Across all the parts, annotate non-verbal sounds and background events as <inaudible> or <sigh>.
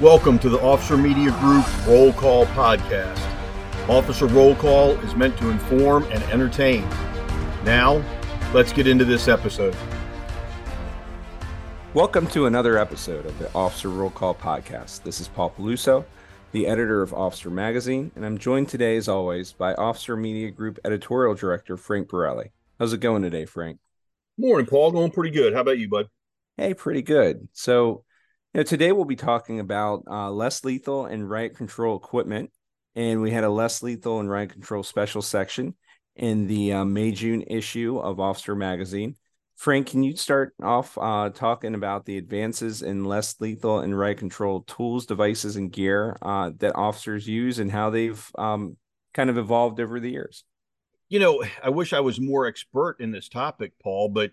Welcome to the Officer Media Group Roll Call Podcast. Officer Roll Call is meant to inform and entertain. Now, let's get into this episode. Welcome to another episode of the Officer Roll Call Podcast. This is Paul Peluso, the editor of Officer Magazine, and I'm joined today, as always, by Officer Media Group editorial director Frank Borelli. How's it going today, Frank? Morning, Paul. Going pretty good. How about you, bud? Hey, pretty good. So, know, today we'll be talking about uh, less lethal and riot control equipment, and we had a less lethal and riot control special section in the uh, May June issue of Officer Magazine. Frank, can you start off uh, talking about the advances in less lethal and riot control tools, devices, and gear uh, that officers use, and how they've um, kind of evolved over the years? you know, I wish I was more expert in this topic, Paul, but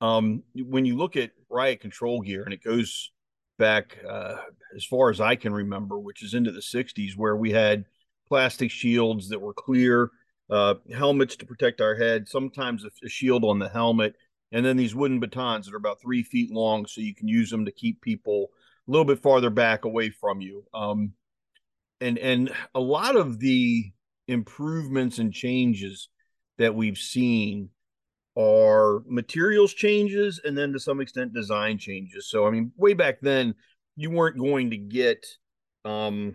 um, when you look at riot control gear, and it goes back uh, as far as I can remember, which is into the 60s, where we had plastic shields that were clear, uh, helmets to protect our head, sometimes a, a shield on the helmet, and then these wooden batons that are about three feet long, so you can use them to keep people a little bit farther back away from you. Um, and and a lot of the improvements and changes that we've seen are materials changes and then to some extent design changes. So I mean, way back then, you weren't going to get um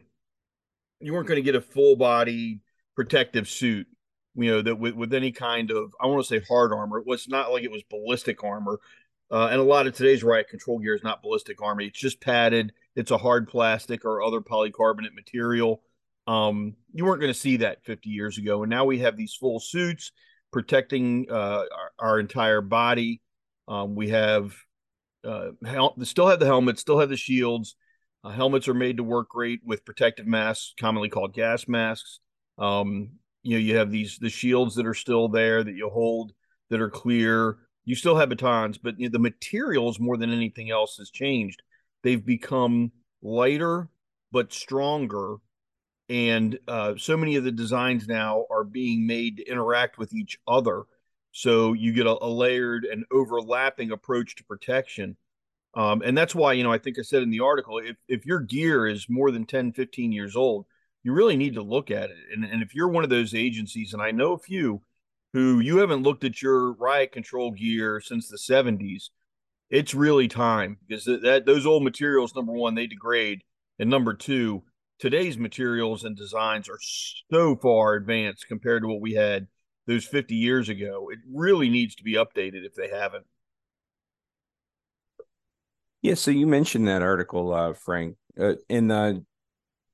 you weren't going to get a full body protective suit, you know, that with, with any kind of I want to say hard armor. It was not like it was ballistic armor. Uh, and a lot of today's riot control gear is not ballistic armor. It's just padded. It's a hard plastic or other polycarbonate material. Um, you weren't going to see that 50 years ago, and now we have these full suits protecting uh, our, our, entire body. Um, we have uh, hel- still have the helmets, still have the shields. Uh, helmets are made to work great with protective masks, commonly called gas masks. Um, you know, you have these the shields that are still there that you hold that are clear. You still have batons, but you know, the materials more than anything else has changed. They've become lighter but stronger and uh, so many of the designs now are being made to interact with each other. So you get a, a layered and overlapping approach to protection. Um, and that's why you know i think i said in the article if, if your gear is more than 10 15 years old you really need to look at it. And, and if you're one of those agencies and i know a few who you haven't looked at your riot control gear since the 70s it's really time because that those old materials number one they degrade. And number two today's materials and designs are so far advanced compared to what we had those 50 years ago. It really needs to be updated if they haven't. Yeah, so you mentioned that article, uh, Frank, uh, in the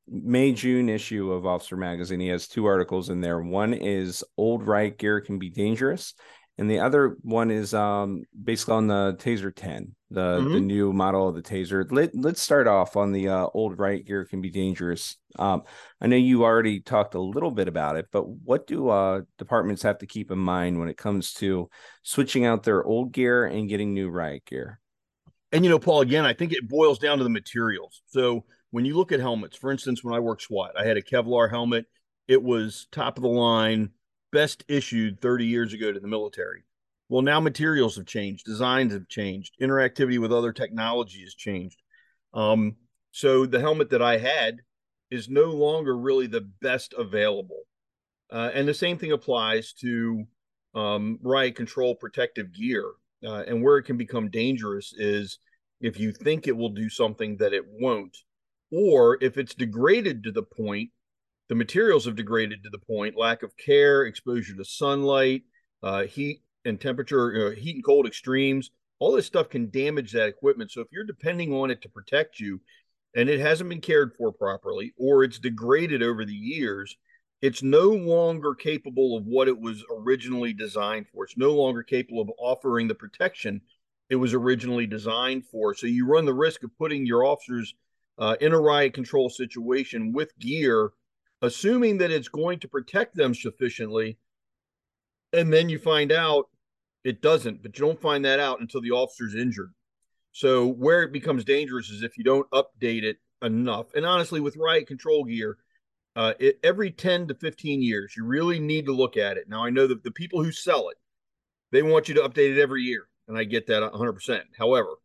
May June issue of Officer Magazine. He has two articles in there. One is "Old Riot Gear Can Be Dangerous," and the other one is um, basically on the Taser 10, the mm-hmm. the new model of the Taser. Let Let's start off on the uh, old riot gear can be dangerous. Um, I know you already talked a little bit about it, but what do uh, departments have to keep in mind when it comes to switching out their old gear and getting new riot gear? And you know, Paul, again, I think it boils down to the materials. So when you look at helmets, for instance, when I worked SWAT, I had a Kevlar helmet. It was top of the line best issued 30 years ago to the military. Well, now materials have changed, designs have changed, interactivity with other technology has changed. Um, so the helmet that I had is no longer really the best available. Uh, and the same thing applies to um, riot control protective gear. Uh, and where it can become dangerous is if you think it will do something that it won't, or if it's degraded to the point the materials have degraded to the point lack of care, exposure to sunlight, uh, heat and temperature, uh, heat and cold extremes. All this stuff can damage that equipment. So if you're depending on it to protect you and it hasn't been cared for properly or it's degraded over the years, it's no longer capable of what it was originally designed for. It's no longer capable of offering the protection it was originally designed for. So you run the risk of putting your officers uh, in a riot control situation with gear assuming that it's going to protect them sufficiently. And then you find out it doesn't, but you don't find that out until the officer's injured. So, where it becomes dangerous is if you don't update it enough. And honestly, with riot control gear, uh, it, every 10 to 15 years, you really need to look at it. Now, I know that the people who sell it, they want you to update it every year. And I get that 100%. However,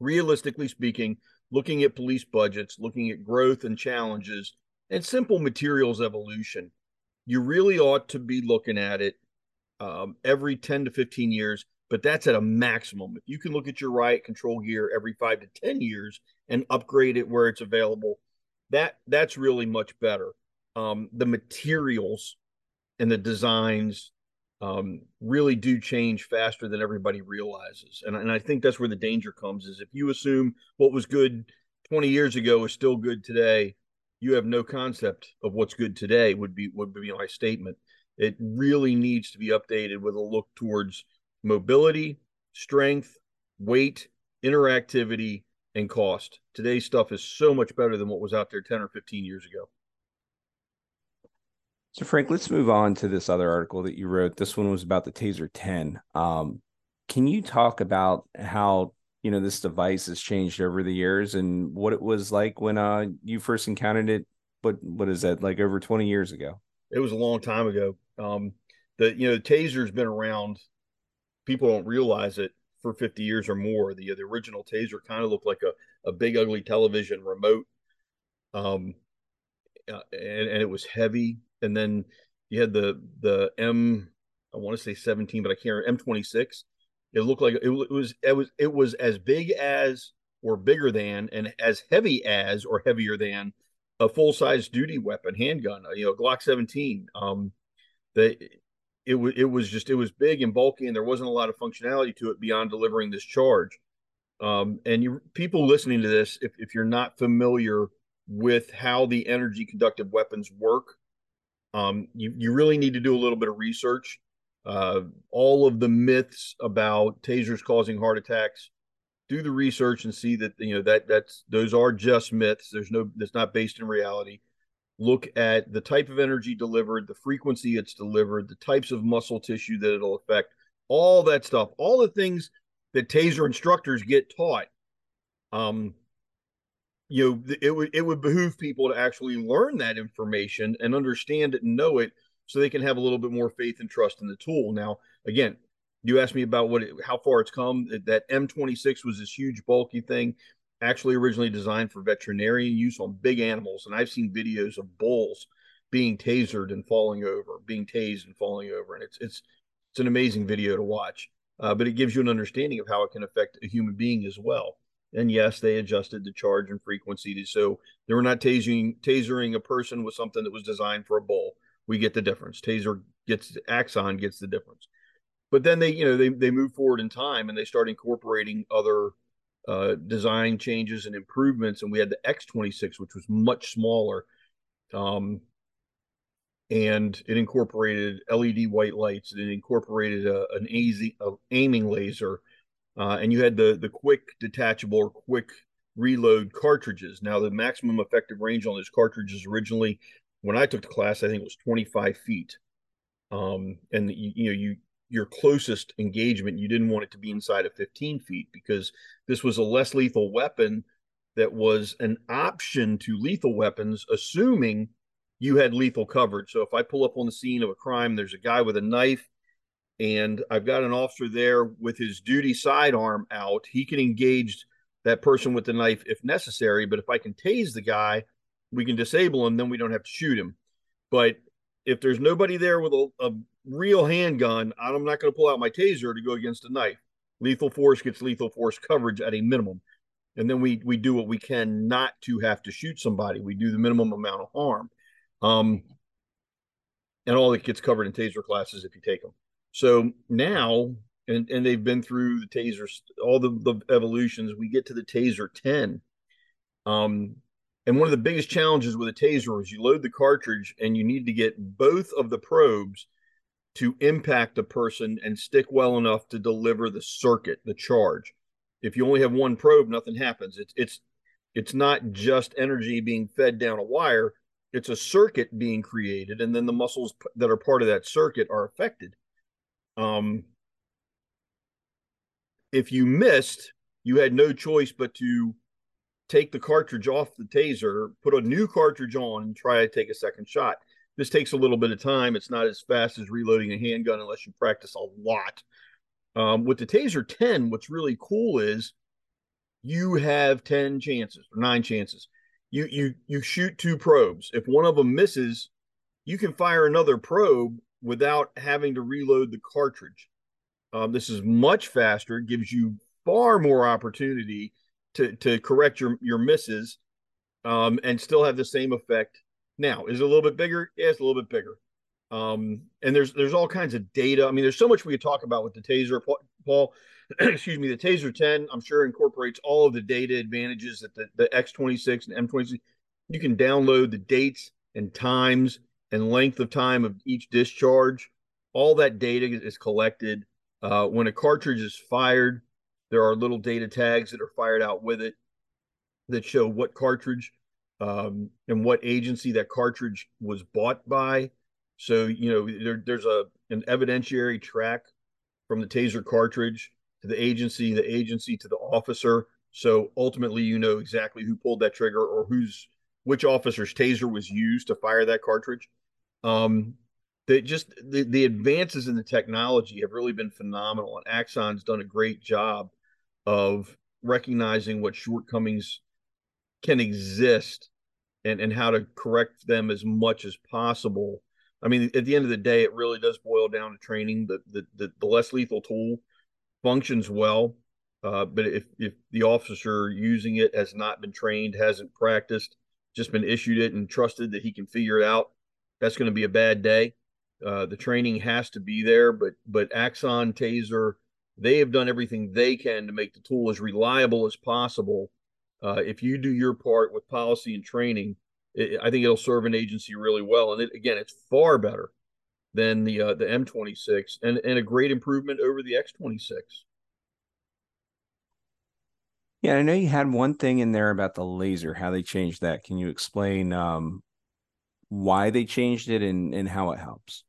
realistically speaking, looking at police budgets, looking at growth and challenges, and simple materials evolution, you really ought to be looking at it um, every 10 to 15 years, but that's at a maximum. If you can look at your riot control gear every five to 10 years and upgrade it where it's available, that that's really much better. Um, the materials and the designs um, really do change faster than everybody realizes. And, and I think that's where the danger comes is if you assume what was good 20 years ago is still good today, you have no concept of what's good today would be would be my statement. It really needs to be updated with a look towards mobility, strength, weight, interactivity, and cost. Today's stuff is so much better than what was out there 10 or 15 years ago. So, Frank, let's move on to this other article that you wrote. This one was about the Taser 10. Um, can you talk about how you know this device has changed over the years and what it was like when uh, you first encountered it? But what is that like over 20 years ago? It was a long time ago. Um, the you know the Taser's been around. People don't realize it for 50 years or more. The the original Taser kind of looked like a, a big ugly television remote. Um, uh, and, and it was heavy and then you had the the M I want to say 17, but I can't remember M26. It looked like it, it was it was it was as big as or bigger than and as heavy as or heavier than a full size duty weapon handgun, you know, Glock 17. Um, that it was it was just it was big and bulky and there wasn't a lot of functionality to it beyond delivering this charge. Um, and you people listening to this, if, if you're not familiar with how the energy conductive weapons work, um, you you really need to do a little bit of research. Uh, all of the myths about tasers causing heart attacks. Do the research and see that you know that that's those are just myths. There's no that's not based in reality. Look at the type of energy delivered, the frequency it's delivered, the types of muscle tissue that it'll affect, all that stuff, all the things that taser instructors get taught. Um, you know it would it would behoove people to actually learn that information and understand it and know it so they can have a little bit more faith and trust in the tool now again you asked me about what it, how far it's come that m26 was this huge bulky thing actually originally designed for veterinarian use on big animals and i've seen videos of bulls being tasered and falling over being tased and falling over and it's it's it's an amazing video to watch uh, but it gives you an understanding of how it can affect a human being as well and yes, they adjusted the charge and frequency to, so they were not tasering tasering a person with something that was designed for a bull. We get the difference. Taser gets Axon gets the difference. But then they, you know, they they move forward in time and they start incorporating other uh, design changes and improvements. And we had the X26, which was much smaller. Um, and it incorporated LED white lights. And it incorporated a, an easy a aiming laser uh, and you had the the quick detachable or quick reload cartridges. Now the maximum effective range on those cartridges originally, when I took the class, I think it was 25 feet. Um, and you, you know you your closest engagement, you didn't want it to be inside of 15 feet because this was a less lethal weapon that was an option to lethal weapons, assuming you had lethal coverage. So if I pull up on the scene of a crime, there's a guy with a knife and I've got an officer there with his duty sidearm out. He can engage that person with the knife if necessary, but if I can tase the guy, we can disable him, then we don't have to shoot him. But if there's nobody there with a, a real handgun, I'm not going to pull out my taser to go against a knife. Lethal force gets lethal force coverage at a minimum. And then we we do what we can not to have to shoot somebody. We do the minimum amount of harm. Um, and all that gets covered in taser classes if you take them. So now, and, and they've been through the tasers, all the, the evolutions, we get to the taser 10. Um, and one of the biggest challenges with a taser is you load the cartridge and you need to get both of the probes to impact a person and stick well enough to deliver the circuit, the charge. If you only have one probe, nothing happens. It's it's it's not just energy being fed down a wire, it's a circuit being created and then the muscles that are part of that circuit are affected. Um, if you missed, you had no choice but to take the cartridge off the taser, put a new cartridge on, and try to take a second shot. This takes a little bit of time. It's not as fast as reloading a handgun unless you practice a lot. Um, with the Taser 10, what's really cool is you have 10 chances or nine chances. You you you shoot two probes. If one of them misses, you can fire another probe without having to reload the cartridge. Um, this is much faster, gives you far more opportunity to to correct your your misses, um, and still have the same effect. Now, is it a little bit bigger? Yeah, it's a little bit bigger. Um, and there's there's all kinds of data. I mean, there's so much we could talk about with the taser, Paul. <clears throat> excuse me, the Taser 10, I'm sure incorporates all of the data advantages that the, the X26 and M26. You can download the dates and times and length of time of each discharge. All that data is collected. Uh, when a cartridge is fired, there are little data tags that are fired out with it that show what cartridge um, and what agency that cartridge was bought by. So you know there, there's a an evidentiary track from the taser cartridge to the agency, the agency to the officer. So ultimately, you know exactly who pulled that trigger or who's which officer's taser was used to fire that cartridge. Um, that just the, the advances in the technology have really been phenomenal, and Axon's done a great job of recognizing what shortcomings can exist and and how to correct them as much as possible. I mean, at the end of the day, it really does boil down to training. The the the, the less lethal tool functions well, uh, but if if the officer using it has not been trained, hasn't practiced, just been issued it and trusted that he can figure it out, that's going to be a bad day. Uh, the training has to be there, but but Axon Taser, they have done everything they can to make the tool as reliable as possible. Uh, if you do your part with policy and training, it, I think it'll serve an agency really well. And it, again, it's far better than the uh, the M26 and and a great improvement over the X26. Yeah, I know you had one thing in there about the laser, how they changed that. Can you explain um, why they changed it and, and how it helps?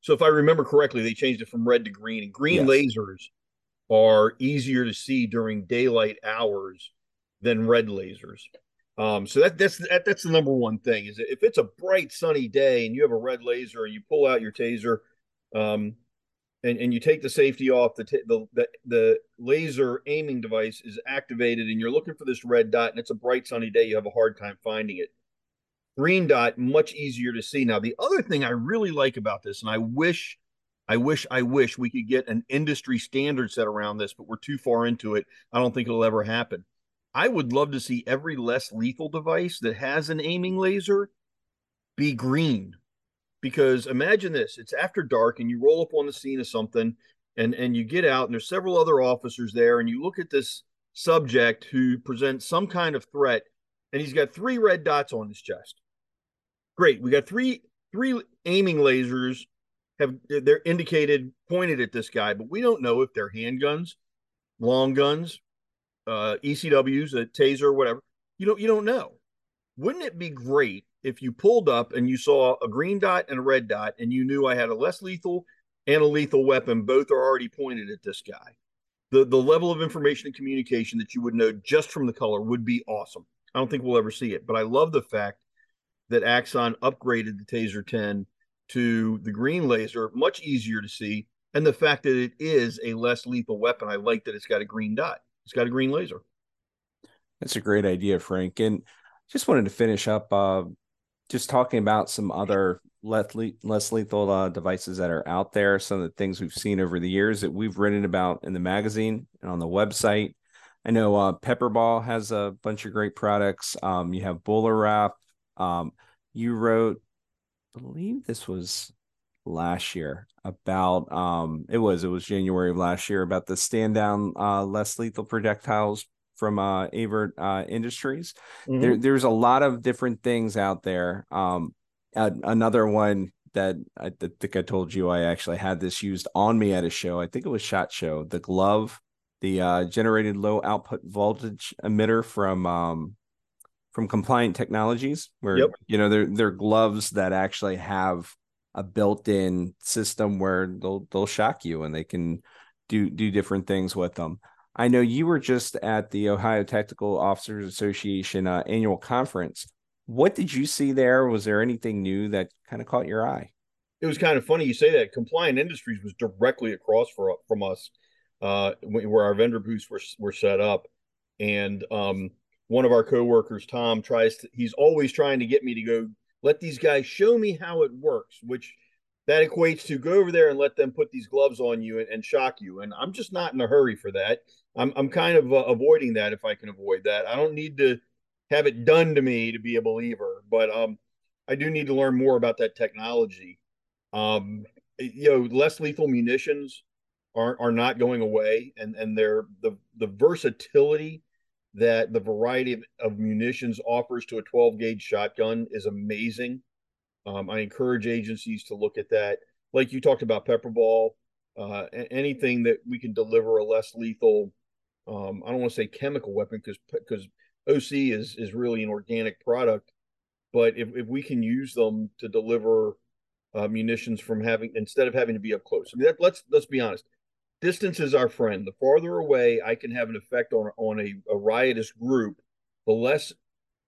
So, if I remember correctly, they changed it from red to green. And green yes. lasers are easier to see during daylight hours than red lasers. Um, so that that's that, that's the number one thing is if it's a bright sunny day and you have a red laser and you pull out your taser, um, and, and you take the safety off the, t- the the the laser aiming device is activated and you're looking for this red dot and it's a bright sunny day you have a hard time finding it green dot much easier to see now the other thing i really like about this and i wish i wish i wish we could get an industry standard set around this but we're too far into it i don't think it'll ever happen I would love to see every less lethal device that has an aiming laser be green. Because imagine this it's after dark and you roll up on the scene of something and, and you get out and there's several other officers there and you look at this subject who presents some kind of threat and he's got three red dots on his chest. Great. We got three three aiming lasers have they're indicated pointed at this guy, but we don't know if they're handguns, long guns, uh, ECWs, a taser, whatever. You don't you don't know. Wouldn't it be great if you pulled up and you saw a green dot and a red dot, and you knew I had a less lethal and a lethal weapon, both are already pointed at this guy. The the level of information and communication that you would know just from the color would be awesome. I don't think we'll ever see it, but I love the fact that Axon upgraded the Taser 10 to the green laser, much easier to see, and the fact that it is a less lethal weapon. I like that it's got a green dot. It's got a green laser. That's a great idea, Frank. And just wanted to finish up uh, just talking about some other less, le- less lethal uh, devices that are out there, some of the things we've seen over the years that we've written about in the magazine and on the website. I know uh, Pepperball has a bunch of great products. Um, you have BolaWrap. Um, you wrote, believe this was last year about um it was it was January of last year about the stand down uh less lethal projectiles from uh Avert uh Industries. Mm-hmm. There there's a lot of different things out there. Um uh, another one that I think I told you I actually had this used on me at a show. I think it was Shot Show. The glove, the uh generated low output voltage emitter from um from Compliant Technologies, where yep. you know they're they're gloves that actually have a built-in system where they'll they'll shock you and they can do do different things with them. I know you were just at the Ohio Tactical Officers Association uh, annual conference. What did you see there? Was there anything new that kind of caught your eye? It was kind of funny you say that. Compliant Industries was directly across for, from us, uh, where our vendor booths were were set up, And um, one of our coworkers, Tom, tries to, he's always trying to get me to go, let these guys show me how it works, which that equates to go over there and let them put these gloves on you and, and shock you. And I'm just not in a hurry for that. I'm, I'm kind of uh, avoiding that if I can avoid that. I don't need to have it done to me to be a believer, but um, I do need to learn more about that technology. Um, you know, less lethal munitions are are not going away, and and they're the the versatility that the variety of, of munitions offers to a 12 gauge shotgun is amazing. Um, I encourage agencies to look at that. Like you talked about pepper ball, uh, anything that we can deliver a less lethal. Um, I don't want to say chemical weapon because because OC is is really an organic product, but if, if we can use them to deliver uh, munitions from having instead of having to be up close, I mean, that, let's let's be honest distance is our friend. The farther away I can have an effect on on a, a riotous group, the less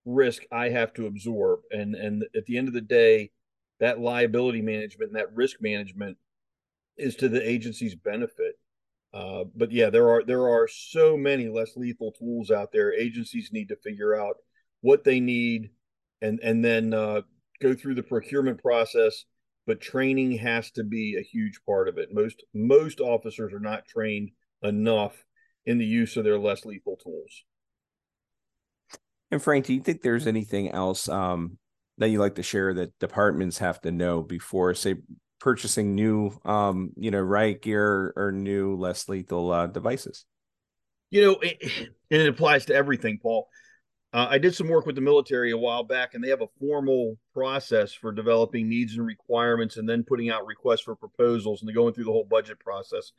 risk I have to absorb. And and at the end of the day, that liability management and that risk management is to the agency's benefit. Uh, but yeah, there are there are so many less lethal tools out there. Agencies need to figure out what they need, and and then uh, go through the procurement process but training has to be a huge part of it. Most most officers are not trained enough in the use of their less lethal tools. And Frank, do you think there's anything else um, that you like to share that departments have to know before, say, purchasing new, um, you know, riot gear or new less lethal uh, devices? You know, it, and it applies to everything, Paul. Uh, I did some work with the military a while back, and they have a formal process for developing needs and requirements, and then putting out requests for proposals, and going through the whole budget process,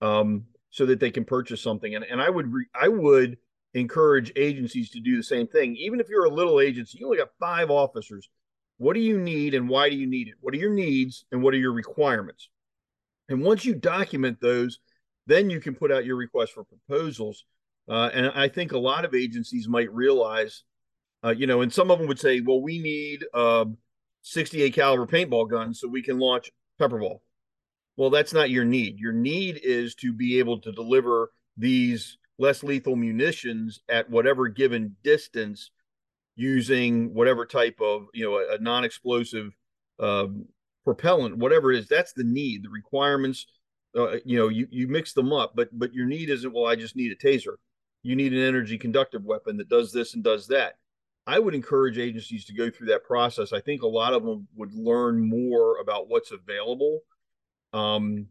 um, so that they can purchase something. And and I would re- I would encourage agencies to do the same thing. Even if you're a little agency, you only got five officers. What do you need, and why do you need it? What are your needs, and what are your requirements? And once you document those, then you can put out your request for proposals uh, and I think a lot of agencies might realize, uh, you know, and some of them would say, well, we need um, 68 caliber paintball guns so we can launch pepperball. Well, that's not your need. Your need is to be able to deliver these less lethal munitions at whatever given distance using whatever type of, you know, a, a non explosive um, propellant, whatever it is. That's the need. The requirements, uh, you know, you, you mix them up, but but your need isn't, well, I just need a taser you need an energy conductive weapon that does this and does that. I would encourage agencies to go through that process. I think a lot of them would learn more about what's available um,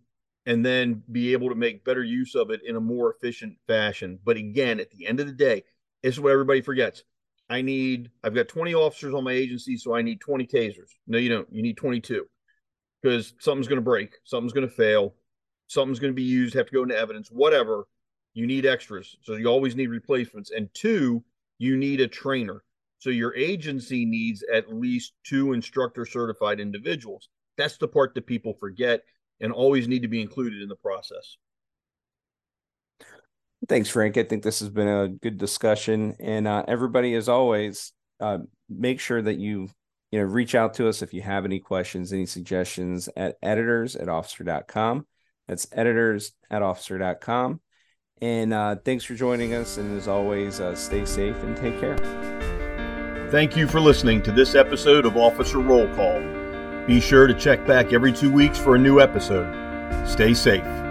and then be able to make better use of it in a more efficient fashion. But again, at the end of the day, this is what everybody forgets. I need, I've got 20 officers on my agency, so I need 20 tasers. No, you don't. You need 22 because something's going to break, something's going to fail, something's going to be used, have to go into evidence, whatever you need extras. So you always need replacements. And two, you need a trainer. So your agency needs at least two instructor certified individuals. That's the part that people forget and always need to be included in the process. Thanks, Frank. I think this has been a good discussion. And uh, everybody, as always, uh, make sure that you you know reach out to us if you have any questions, any suggestions at editors at officer.com. That's editors at officer.com. And uh, thanks for joining us. And as always, uh, stay safe and take care. Thank you for listening to this episode of Officer Roll Call. Be sure to check back every two weeks for a new episode. Stay safe.